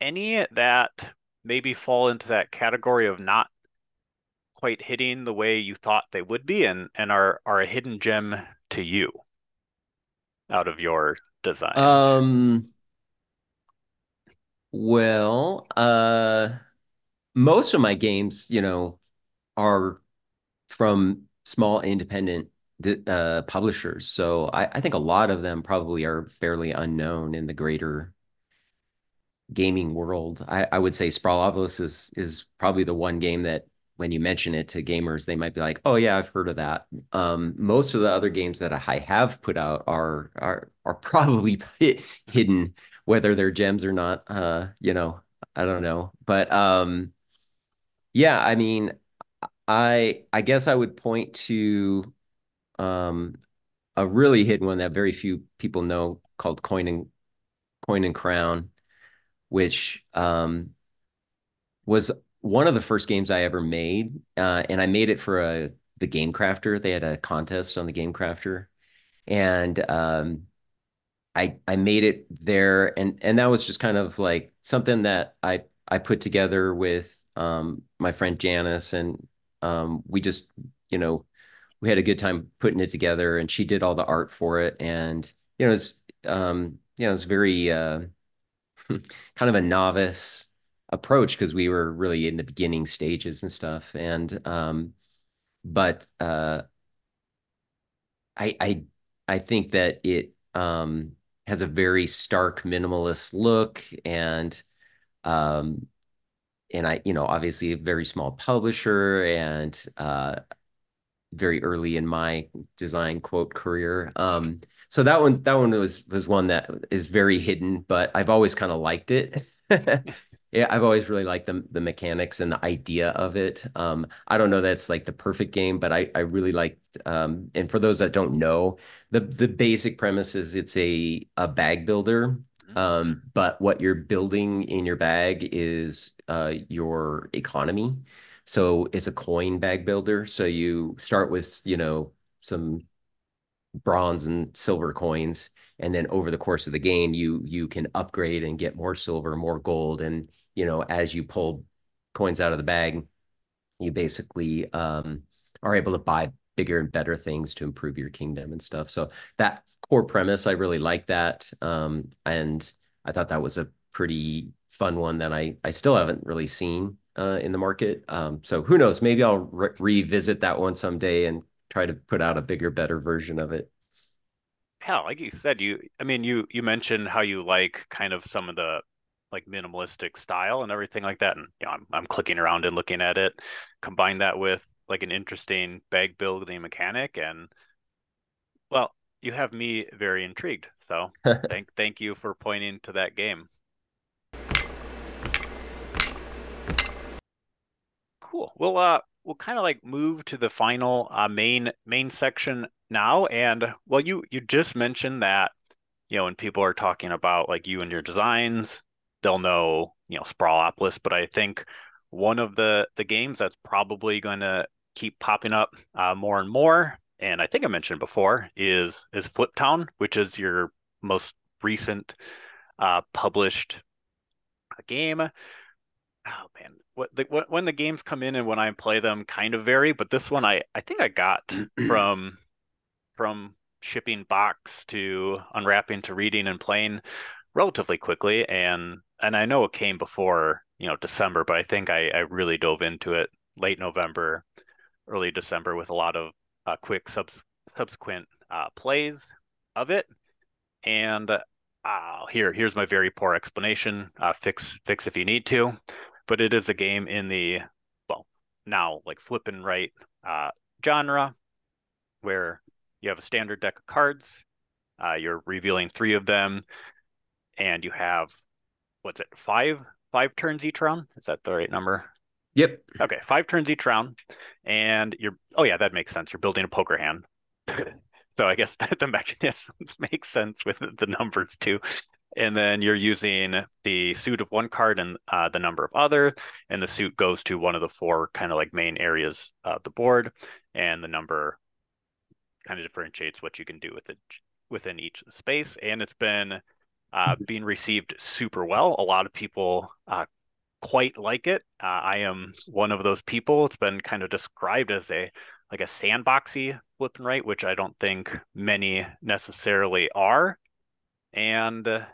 any that maybe fall into that category of not quite hitting the way you thought they would be and and are are a hidden gem to you out of your design? Um, well, uh, most of my games, you know, are from small independent uh, publishers. So I, I think a lot of them probably are fairly unknown in the greater gaming world. I, I would say Sprawlopolis is is probably the one game that when you mention it to gamers, they might be like, "Oh yeah, I've heard of that." Um, most of the other games that I have put out are are are probably hidden, whether they're gems or not. Uh, you know, I don't know, but um, yeah, I mean, I I guess I would point to um, a really hidden one that very few people know called Coin and Coin and Crown, which um, was one of the first games I ever made, uh, and I made it for a the Game Crafter. They had a contest on the Game Crafter, and um, I I made it there, and and that was just kind of like something that I I put together with um, my friend Janice, and um, we just you know we had a good time putting it together, and she did all the art for it, and you know it's um, you know it's very uh, kind of a novice approach because we were really in the beginning stages and stuff, and um, but uh, I I I think that it um, has a very stark minimalist look and um, and I, you know, obviously a very small publisher and uh, very early in my design quote career. Um, so that one, that one was was one that is very hidden, but I've always kind of liked it. yeah, I've always really liked the the mechanics and the idea of it. Um, I don't know that's like the perfect game, but I I really liked. Um, and for those that don't know, the the basic premise is it's a a bag builder. Um, but what you're building in your bag is uh, your economy. So it's a coin bag builder. So you start with, you know, some bronze and silver coins and then over the course of the game you you can upgrade and get more silver more gold and you know as you pull coins out of the bag you basically um, are able to buy bigger and better things to improve your kingdom and stuff so that core premise i really like that um, and i thought that was a pretty fun one that i i still haven't really seen uh, in the market. Um, so who knows? Maybe I'll re revisit that one someday and try to put out a bigger, better version of it. Yeah, like you said, you I mean you you mentioned how you like kind of some of the like minimalistic style and everything like that. And you know, I'm I'm clicking around and looking at it. Combine that with like an interesting bag building mechanic and well, you have me very intrigued. So thank thank you for pointing to that game. cool. We'll uh we'll kind of like move to the final uh, main main section now. And well, you you just mentioned that you know when people are talking about like you and your designs, they'll know you know Sprawlopolis. But I think one of the the games that's probably going to keep popping up uh, more and more, and I think I mentioned before, is is Fliptown, which is your most recent uh, published game. Oh man, what the what, when the games come in and when I play them kind of vary, but this one I I think I got from from shipping box to unwrapping to reading and playing relatively quickly and and I know it came before you know December, but I think I I really dove into it late November, early December with a lot of uh, quick subs subsequent uh, plays of it, and uh, here here's my very poor explanation. Uh, fix fix if you need to but it is a game in the well now like flip and write uh, genre where you have a standard deck of cards. Uh, you're revealing three of them, and you have what's it five five turns each round? Is that the right number? Yep. Okay, five turns each round, and you're oh yeah, that makes sense. You're building a poker hand. so I guess that the mechanisms make sense with the numbers too and then you're using the suit of one card and uh, the number of other, and the suit goes to one of the four kind of like main areas of the board, and the number kind of differentiates what you can do with it within each space. And it's been uh, being received super well. A lot of people uh, quite like it. Uh, I am one of those people. It's been kind of described as a like a sandboxy flip and write, which I don't think many necessarily are. And uh,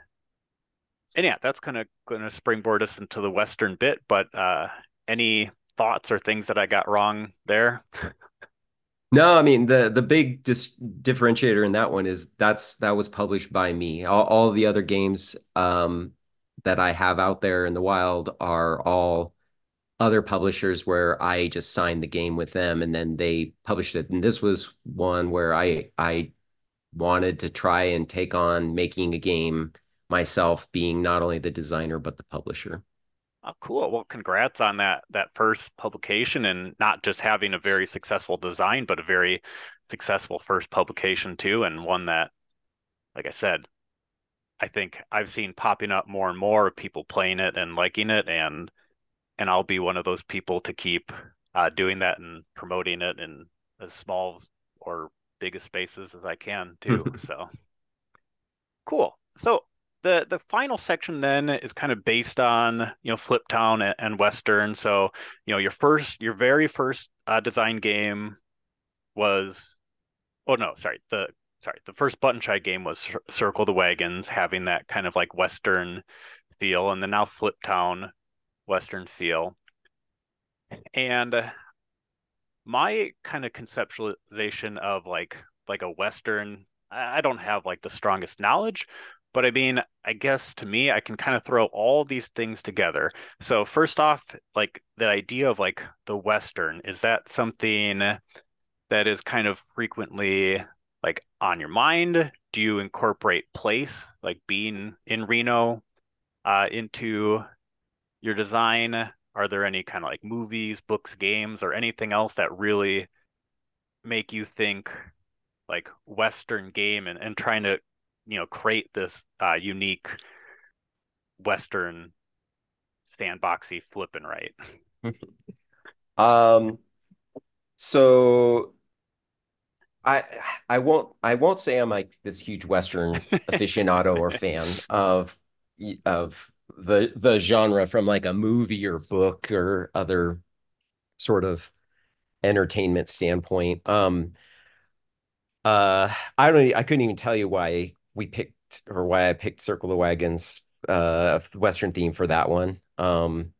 and yeah, that's kind of going to springboard us into the Western bit. But uh, any thoughts or things that I got wrong there? No, I mean the the big dis differentiator in that one is that's that was published by me. All, all the other games um, that I have out there in the wild are all other publishers where I just signed the game with them and then they published it. And this was one where I I wanted to try and take on making a game myself, being not only the designer but the publisher. Oh, cool. Well, congrats on that that first publication and not just having a very successful design, but a very successful first publication too, and one that, like I said, I think I've seen popping up more and more people playing it and liking it, and and I'll be one of those people to keep uh, doing that and promoting it in as small or big a spaces as I can too. so cool. So the the final section then is kind of based on you know Fliptown and, and Western. So you know your first your very first uh, design game was oh no sorry the sorry the first Button Shy game was Circle the Wagons, having that kind of like Western feel, and then now Fliptown Western feel. And my kind of conceptualization of like like a Western, I don't have like the strongest knowledge, but I mean, I guess to me, I can kind of throw all these things together. So first off, like the idea of like the Western, is that something that is kind of frequently like on your mind? Do you incorporate place, like being in Reno, uh, into your design? Are there any kind of like movies, books, games, or anything else that really make you think like Western game and, and trying to you know create this uh, unique Western sandboxy flipping right. um, so I I won't I won't say I'm like this huge Western aficionado or fan of of the the genre from like a movie or book or other sort of entertainment standpoint. Um, uh, I don't I couldn't even tell you why we picked or why I picked Circle the Wagons uh Western theme for that one. Um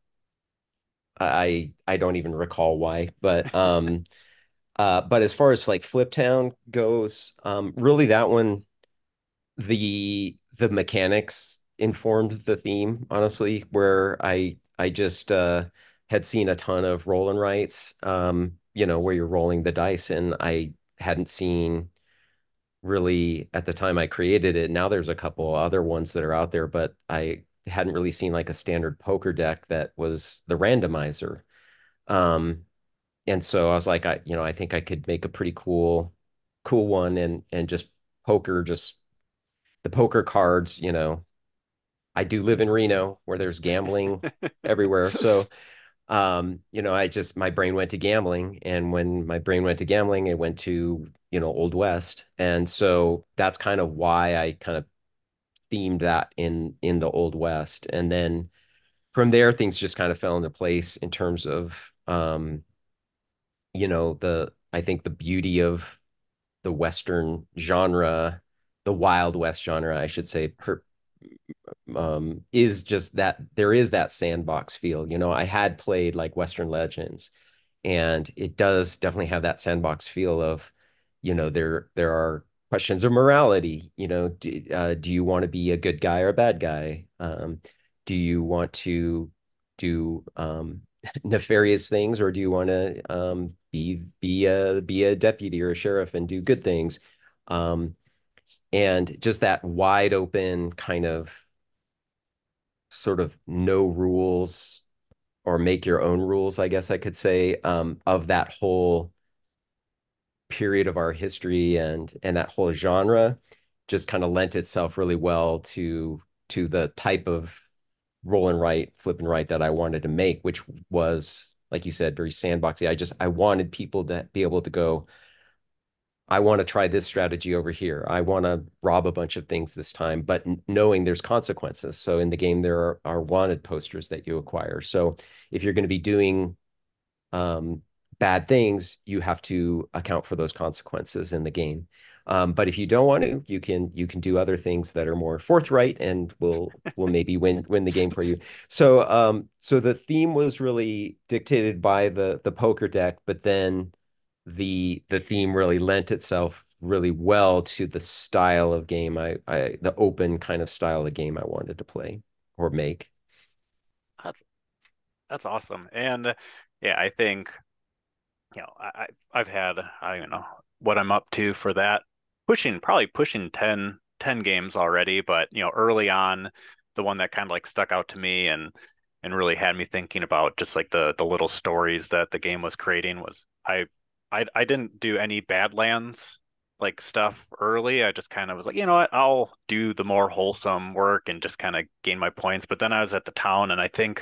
I I don't even recall why, but um uh but as far as like Fliptown goes, um really that one the the mechanics informed the theme, honestly, where I I just uh had seen a ton of roll and writes, um, you know, where you're rolling the dice and I hadn't seen really at the time I created it. Now there's a couple other ones that are out there, but I hadn't really seen like a standard poker deck that was the randomizer. Um, and so I was like, I, you know, I think I could make a pretty cool, cool one and and just poker, just the poker cards, you know. I do live in Reno where there's gambling everywhere. So um, you know, I just my brain went to gambling, and when my brain went to gambling, it went to you know Old West, and so that's kind of why I kind of themed that in in the Old West, and then from there things just kind of fell into place in terms of um, you know the I think the beauty of the Western genre, the Wild West genre, I should say, per, um, is just that there is that sandbox feel. You know, I had played like Western Legends, and it does definitely have that sandbox feel of, you know, there there are questions of morality. You know, do, uh, do you want to be a good guy or a bad guy? Um, do you want to do um, nefarious things, or do you want to um, be be a be a deputy or a sheriff and do good things? Um, and just that wide open kind of sort of no rules or make your own rules, I guess I could say, um, of that whole period of our history and and that whole genre just kind of lent itself really well to to the type of roll and write, flip and write that I wanted to make, which was, like you said, very sandboxy. I just I wanted people to be able to go, I want to try this strategy over here. I want to rob a bunch of things this time, but knowing there's consequences. So in the game, there are, are wanted posters that you acquire. So if you're going to be doing um, bad things, you have to account for those consequences in the game. Um, but if you don't want to, you can you can do other things that are more forthright and will will maybe win win the game for you. So um, so the theme was really dictated by the the poker deck, but then the the theme really lent itself really well to the style of game I, I the open kind of style of game I wanted to play or make. That's that's awesome. And yeah, I think you know, I I've had I don't know what I'm up to for that. Pushing probably pushing 10, 10 games already, but you know, early on, the one that kind of like stuck out to me and and really had me thinking about just like the the little stories that the game was creating was I I I didn't do any Badlands like stuff early. I just kind of was like, you know what, I'll do the more wholesome work and just kind of gain my points. But then I was at the town and I think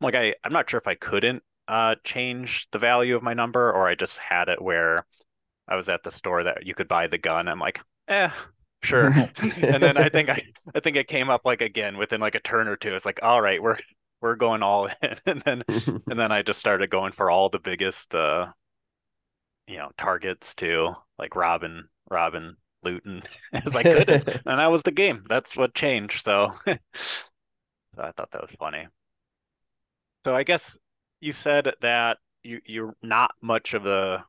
I'm like I I'm not sure if I couldn't uh change the value of my number or I just had it where I was at the store that you could buy the gun. I'm like, eh, sure. and then I think I I think it came up like again within like a turn or two. It's like, all right, we're we're going all in. and then and then I just started going for all the biggest uh you know targets too, like Robin, Robin, Luton as I could. and that was the game. That's what changed. So, so I thought that was funny. So I guess you said that you you're not much of a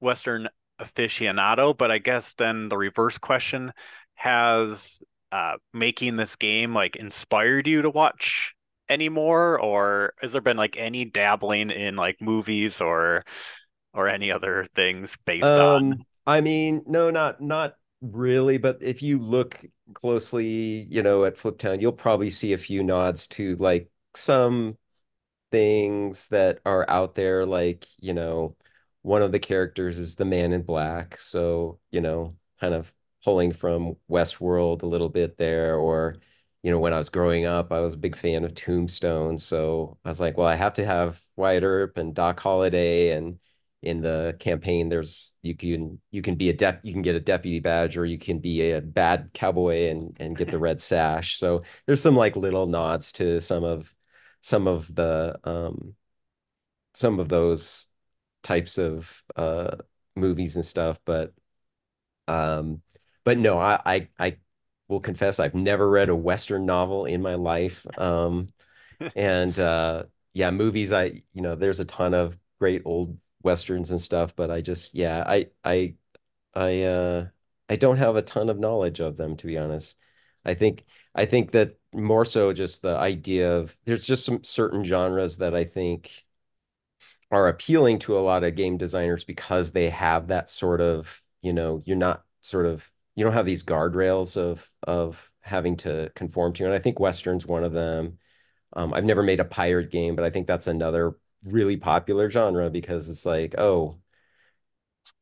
Western aficionado, but I guess then the reverse question has uh, making this game like inspired you to watch anymore, or has there been like any dabbling in like movies or or any other things based um, on? I mean, no, not not really, but if you look closely, you know, at Fliptown, you'll probably see a few nods to like some things that are out there, like, you know, one of the characters is the man in black. So, you know, kind of pulling from Westworld a little bit there. Or, you know, when I was growing up, I was a big fan of Tombstone. So I was like, well, I have to have Wyatt Earp and Doc Holliday. And in the campaign, there's you can you can be a dep you can get a deputy badge or you can be a bad cowboy and and get the red sash. So there's some like little nods to some of some of the um some of those types of uh movies and stuff but um but no I, I i will confess i've never read a western novel in my life um and uh yeah movies i you know there's a ton of great old westerns and stuff but i just yeah i i i uh i don't have a ton of knowledge of them to be honest. I think i think that more so just the idea of there's just some certain genres that i think are appealing to a lot of game designers because they have that sort of, you know, you're not sort of you don't have these guardrails of of having to conform to. And I think Western's one of them. Um, I've never made a pirate game, but I think that's another really popular genre because it's like, oh,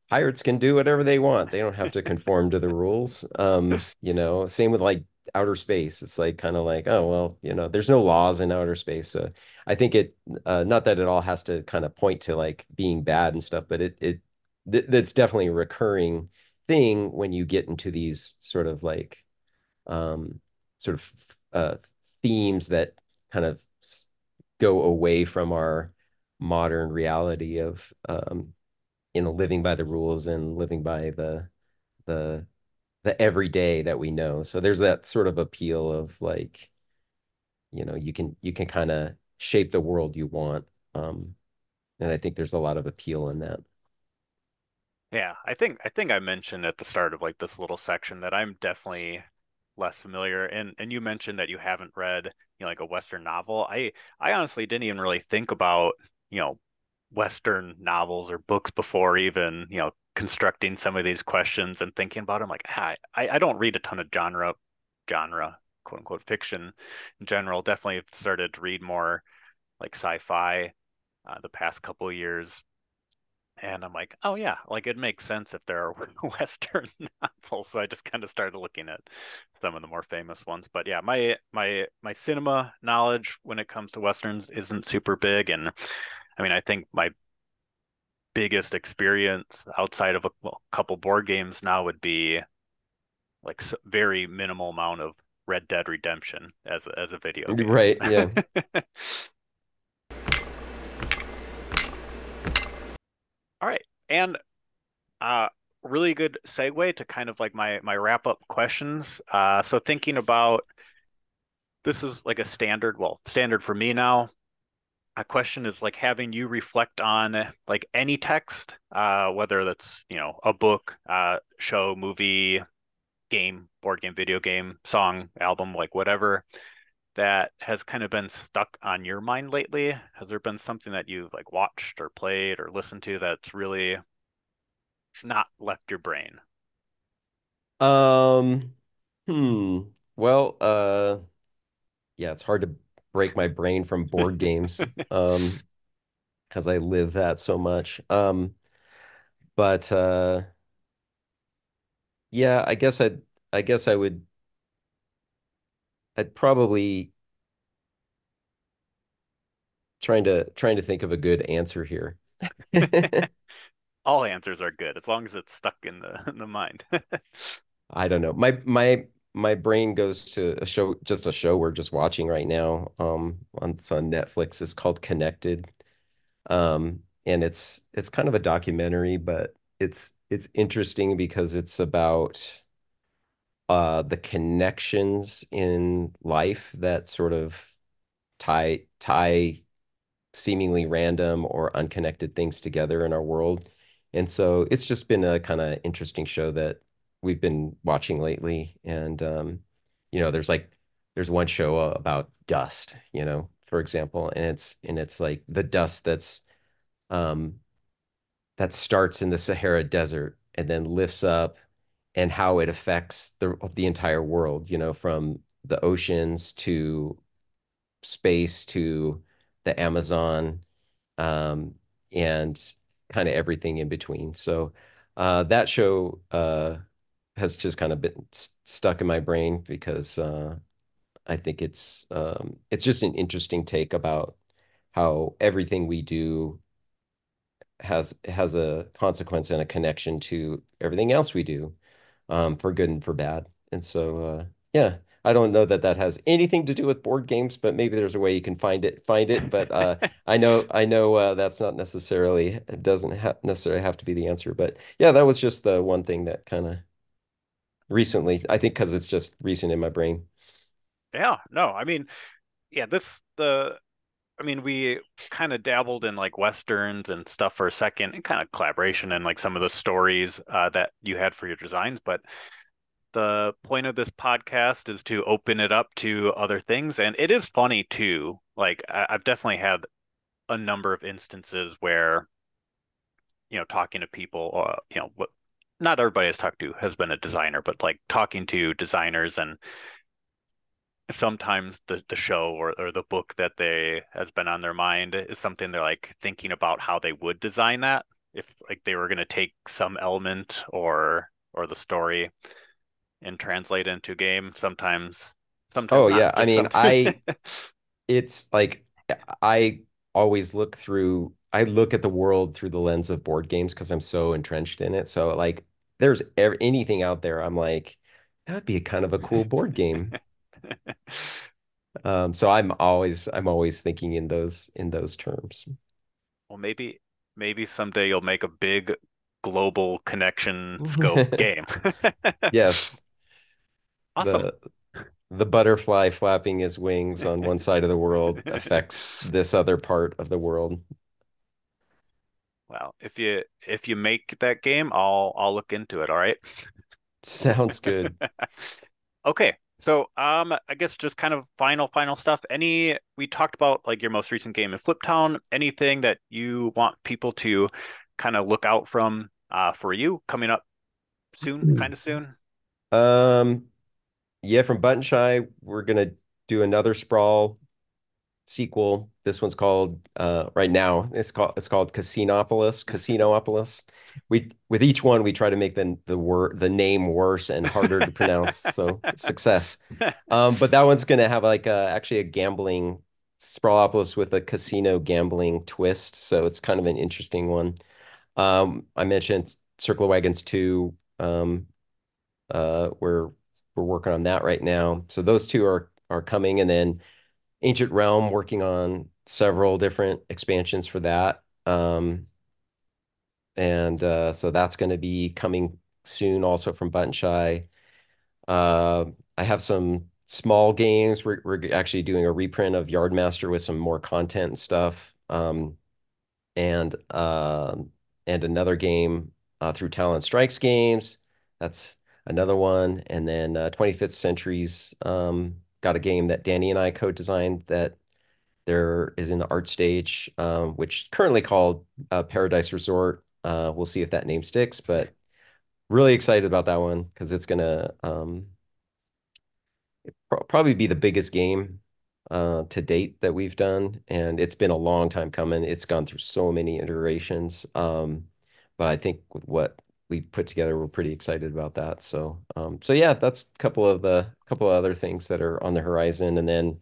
pirates can do whatever they want. They don't have to conform to the rules. Um, you know, same with like outer space. It's like kind of like, oh well, you know, there's no laws in outer space. So I think it, uh, not that it all has to kind of point to like being bad and stuff, but it it th- that's definitely a recurring thing when you get into these sort of like, um, sort of uh, themes that kind of go away from our modern reality of um, you know living by the rules and living by the the the everyday that we know. So there's that sort of appeal of like, you know, you can you can kind of shape the world you want. Um, and I think there's a lot of appeal in that. Yeah, I think I think I mentioned at the start of like this little section that I'm definitely less familiar and and you mentioned that you haven't read you know like a western novel. I I honestly didn't even really think about, you know, western novels or books before even, you know, constructing some of these questions and thinking about them like ah, I, I don't read a ton of genre genre quote unquote fiction in general. Definitely started to read more like sci-fi uh, the past couple years. And i'm like oh yeah like it makes sense if there are western novels. So i just kind of started looking at some of the more famous ones. But yeah my my my cinema knowledge when it comes to westerns isn't super big and i mean i think my biggest experience outside of a well, couple board games now would be like very minimal amount of Red Dead Redemption as a, as a video game. Right. Yeah. All right. And uh really good segue to kind of like my my wrap up questions. Uh so thinking about this is like a standard, well, standard for me now a question is like having you reflect on like any text, uh, whether that's you know a book, uh, show, movie, game, board game, video game, song, album, like whatever that has kind of been stuck on your mind lately? Has there been something that you've like watched or played or listened to that's really not left your brain? Um, hmm. Well, uh, yeah, it's hard to break my brain from board games, um, because I live that so much. Um, but uh, yeah, I guess I'd, I guess I would, I'd probably trying to trying to think of a good answer here. All answers are good as long as it's stuck in the in the mind. I don't know. My my my brain goes to a show, just a show we're just watching right now. Um, on, it's on Netflix. It's called Connected. Um, and it's it's kind of a documentary, but it's it's interesting because it's about uh the connections in life that sort of tie tie seemingly random or unconnected things together in our world. And so it's just been a kind of interesting show that we've been watching lately. And um, you know, there's like there's one show uh, about dust, you know, for example, and it's and it's like the dust that's um that starts in the Sahara Desert and then lifts up and how it affects the the entire world, you know, from the oceans to space to the Amazon, um, and kind of everything in between. So uh, that show uh, has just kind of been st stuck in my brain because uh, I think it's um, it's just an interesting take about how everything we do has has a consequence and a connection to everything else we do, um, for good and for bad. And so, uh, yeah, I don't know that that has anything to do with board games, but maybe there's a way you can find it find it. But uh, I know I know uh, that's not necessarily it doesn't ha necessarily have to be the answer. But yeah, that was just the one thing that kind of recently, I think, because it's just recent in my brain. Yeah, no, I mean, yeah, this the I mean, we kind of dabbled in like westerns and stuff for a second, and kind of collaboration and like some of the stories uh, that you had for your designs. But the point of this podcast is to open it up to other things, and it is funny too. Like I- I've definitely had a number of instances where, you know, talking to people, uh, you know, what not everybody has talked to has been a designer, but like talking to designers and sometimes the, the show or, or the book that they has been on their mind is something they're like thinking about how they would design that. If like they were going to take some element or or the story and translate into game sometimes sometimes Oh not yeah, I mean, I it's like I always look through I look at the world through the lens of board games because I'm so entrenched in it. So like there's ev anything out there, I'm like, that would be a kind of a cool board game. Um, so I'm always I'm always thinking in those in those terms. well maybe maybe someday you'll make a big global connection scope game Yes, awesome the the butterfly flapping his wings on one side of the world affects this other part of the world. Well, if you if you make that game, I'll I'll look into it, all right? Sounds good. Okay. So, um, I guess just kind of final final stuff. Any we talked about like your most recent game in Fliptown, anything that you want people to kind of look out from uh for you coming up soon, kind of soon? Um, yeah, from Button Shy, we're gonna do another Sprawl sequel. This one's called uh right now it's called it's called Casinopolis, Casinopolis. We with each one we try to make the the word the name worse and harder to pronounce. So success. Um, but that one's gonna have like a, actually a gambling Sprawlopolis with a casino gambling twist. So it's kind of an interesting one. Um, I mentioned Circle of Wagons 2. Um, uh, we're we're working on that right now. So those two are are coming, and then Ancient Realm working on several different expansions for that. Um, and uh, so that's going to be coming soon, also from Button Shy. Uh, I have some small games. We're we're actually doing a reprint of Yardmaster with some more content and stuff. Um, and um, and another game uh, through Talon Strikes Games. That's another one. And then uh, 25th Century's um, got a game that Danny and I co-designed that there is in the art stage, um, which currently called uh, Paradise Resort. Uh, we'll see if that name sticks, but really excited about that one because it's gonna um, probably be the biggest game uh, to date that we've done, and it's been a long time coming. It's gone through so many iterations, um, but I think with what we put together, we're pretty excited about that. So, um, so yeah, that's a couple of the couple of other things that are on the horizon, and then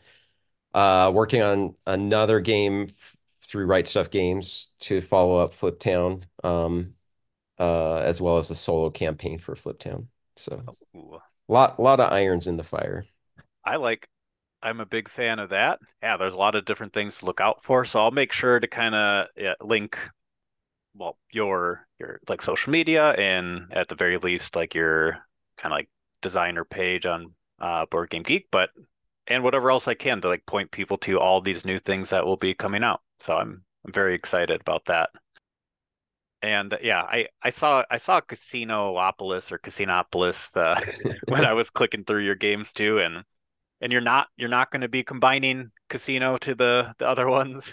uh, working on another game through Right Stuff Games to follow up Fliptown, um, uh, as well as a solo campaign for Fliptown. So, Ooh. lot lot of irons in the fire. I like I'm a big fan of that. Yeah, there's a lot of different things to look out for. So I'll make sure to kind of yeah, link, well, your your like social media and at the very least like your kind of like designer page on uh, Board Game Geek, but and whatever else I can to like point people to all these new things that will be coming out. So I'm I'm very excited about that. And yeah, I, I saw I saw Casinoopolis or Casinopolis uh, when I was clicking through your games too, and and you're not you're not going to be combining casino to the the other ones.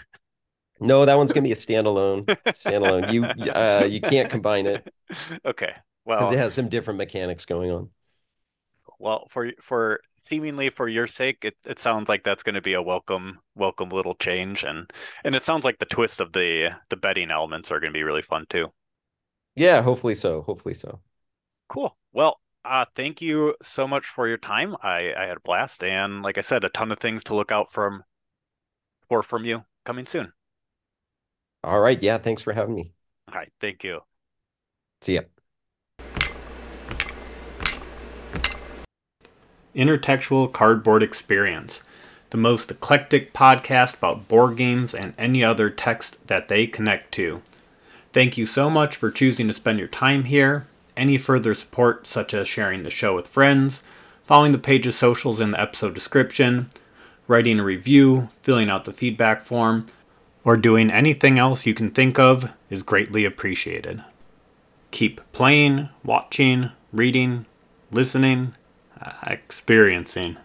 No, that one's going to be a standalone. standalone. You uh, you can't combine it. Okay. Well, because it has some different mechanics going on. Well, for for seemingly for your sake, it, it sounds like that's going to be a welcome welcome little change, and and it sounds like the twist of the the betting elements are going to be really fun too. Yeah, hopefully so. Hopefully so. Cool. Well, uh, thank you so much for your time. I, I had a blast, and like I said, a ton of things to look out from for from you coming soon. All right. Yeah. Thanks for having me. All right. Thank you. See ya. Intertextual Cardboard Experience, the most eclectic podcast about board games and any other text that they connect to. Thank you so much for choosing to spend your time here. Any further support, such as sharing the show with friends, following the page's socials in the episode description, writing a review, filling out the feedback form, or doing anything else you can think of is greatly appreciated. Keep playing, watching, reading, listening, uh, experiencing.